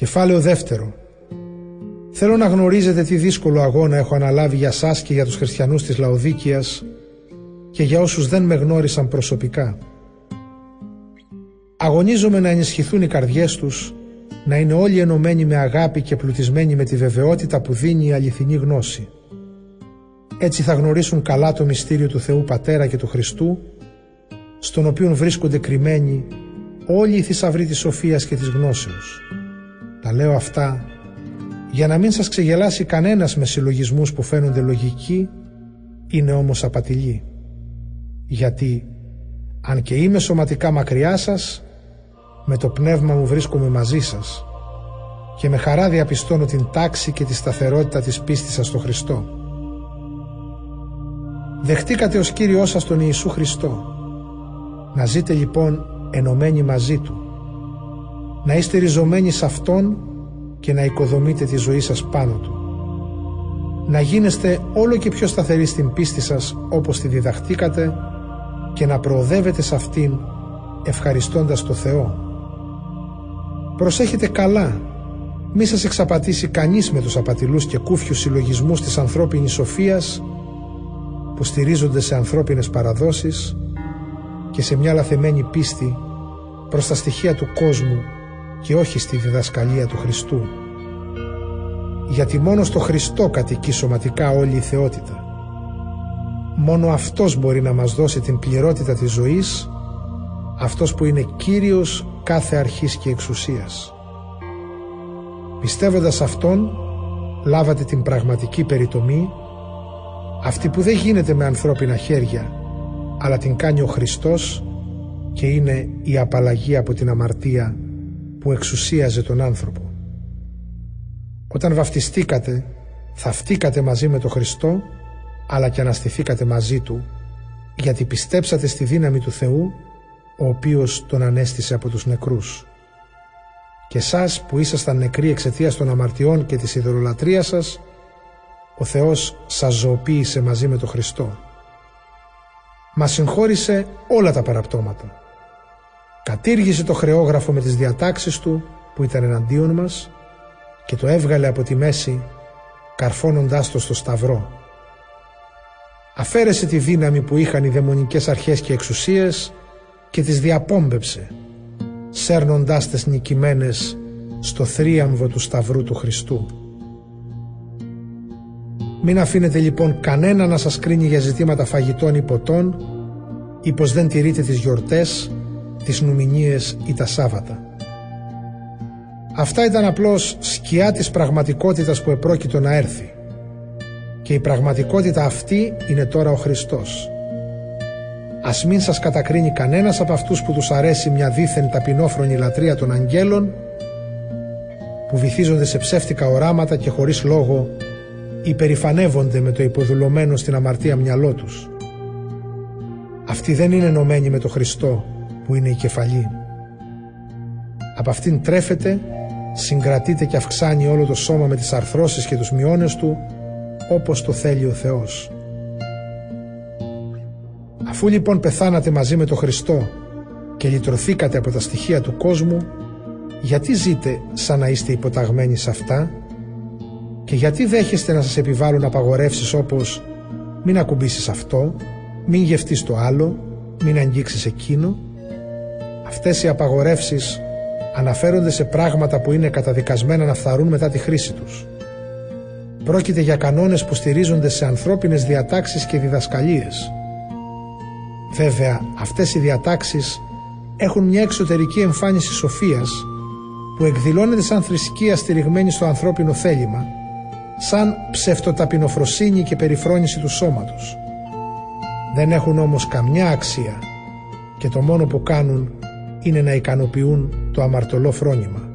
Κεφάλαιο δεύτερο. Θέλω να γνωρίζετε τι δύσκολο αγώνα έχω αναλάβει για σας και για τους χριστιανούς της Λαοδίκιας και για όσους δεν με γνώρισαν προσωπικά. Αγωνίζομαι να ενισχυθούν οι καρδιές τους, να είναι όλοι ενωμένοι με αγάπη και πλουτισμένοι με τη βεβαιότητα που δίνει η αληθινή γνώση. Έτσι θα γνωρίσουν καλά το μυστήριο του Θεού Πατέρα και του Χριστού, στον οποίο βρίσκονται κρυμμένοι όλοι οι θησαυροί της σοφίας και της γνώσεως. Τα λέω αυτά για να μην σας ξεγελάσει κανένας με συλλογισμούς που φαίνονται λογικοί, είναι όμως απατηλοί. Γιατί, αν και είμαι σωματικά μακριά σας, με το πνεύμα μου βρίσκομαι μαζί σας και με χαρά διαπιστώνω την τάξη και τη σταθερότητα της πίστης σας στο Χριστό. Δεχτήκατε ως Κύριό σας τον Ιησού Χριστό. Να ζείτε λοιπόν ενωμένοι μαζί Του. Να είστε ριζωμένοι σε Αυτόν και να οικοδομείτε τη ζωή σας πάνω Του. Να γίνεστε όλο και πιο σταθεροί στην πίστη σας όπως τη διδαχτήκατε και να προοδεύετε σε αυτήν ευχαριστώντας το Θεό. Προσέχετε καλά, μη σας εξαπατήσει κανείς με τους απατηλούς και κούφιους συλλογισμούς της ανθρώπινης σοφίας που στηρίζονται σε ανθρώπινες παραδόσεις και σε μια λαθεμένη πίστη προς τα στοιχεία του κόσμου και όχι στη διδασκαλία του Χριστού. Γιατί μόνο στο Χριστό κατοικεί σωματικά όλη η θεότητα. Μόνο Αυτός μπορεί να μας δώσει την πληρότητα της ζωής, Αυτός που είναι Κύριος κάθε αρχής και εξουσίας. Πιστεύοντας Αυτόν, λάβατε την πραγματική περιτομή, αυτή που δεν γίνεται με ανθρώπινα χέρια, αλλά την κάνει ο Χριστός και είναι η απαλλαγή από την αμαρτία που εξουσίαζε τον άνθρωπο. Όταν βαφτιστήκατε, θαυτήκατε μαζί με τον Χριστό, αλλά και αναστηθήκατε μαζί Του, γιατί πιστέψατε στη δύναμη του Θεού, ο οποίος τον ανέστησε από τους νεκρούς. Και εσάς που ήσασταν νεκροί εξαιτίας των αμαρτιών και της ιδωλολατρίας σας, ο Θεός σας ζωοποίησε μαζί με τον Χριστό. Μας συγχώρησε όλα τα παραπτώματα. Κατήργησε το χρεόγραφο με τις διατάξεις του που ήταν εναντίον μας και το έβγαλε από τη μέση καρφώνοντάς το στο σταυρό. Αφαίρεσε τη δύναμη που είχαν οι δαιμονικές αρχές και εξουσίες και τις διαπόμπεψε σέρνοντάς τες νικημένες στο θρίαμβο του σταυρού του Χριστού. Μην αφήνετε λοιπόν κανένα να σας κρίνει για ζητήματα φαγητών ή ποτών ή πως δεν τηρείτε τις γιορτές, τις νουμινίες ή τα Σάββατα. Αυτά ήταν απλώς σκιά της πραγματικότητας που επρόκειτο να έρθει. Και η πραγματικότητα αυτή είναι τώρα ο Χριστός. Ας μην σας κατακρίνει κανένας από αυτούς που τους αρέσει μια δίθεν ταπεινόφρονη λατρεία των αγγέλων που βυθίζονται σε ψεύτικα οράματα και χωρίς λόγο υπερηφανεύονται με το υποδουλωμένο στην αμαρτία μυαλό τους. Αυτοί δεν είναι ενωμένοι με το Χριστό που είναι η κεφαλή. Από αυτήν τρέφεται, συγκρατείται και αυξάνει όλο το σώμα με τις αρθρώσεις και τους μειώνες του όπως το θέλει ο Θεός. Αφού λοιπόν πεθάνατε μαζί με το Χριστό και λυτρωθήκατε από τα στοιχεία του κόσμου, γιατί ζείτε σαν να είστε υποταγμένοι σε αυτά; Και γιατί δέχεστε να σας επιβάλλουν απαγορεύσεις όπως μην ακουμπήσεις αυτό, μην γευτείς το άλλο, μην αγγίξεις εκείνο. Αυτές οι απαγορεύσεις αναφέρονται σε πράγματα που είναι καταδικασμένα να φθαρούν μετά τη χρήση τους. Πρόκειται για κανόνες που στηρίζονται σε ανθρώπινες διατάξεις και διδασκαλίες. Βέβαια, αυτές οι διατάξεις έχουν μια εξωτερική εμφάνιση σοφίας που εκδηλώνεται σαν θρησκεία στηριγμένη στο ανθρώπινο θέλημα σαν ψευτοταπεινοφροσύνη και περιφρόνηση του σώματος. Δεν έχουν όμως καμιά αξία και το μόνο που κάνουν είναι να ικανοποιούν το αμαρτωλό φρόνημα.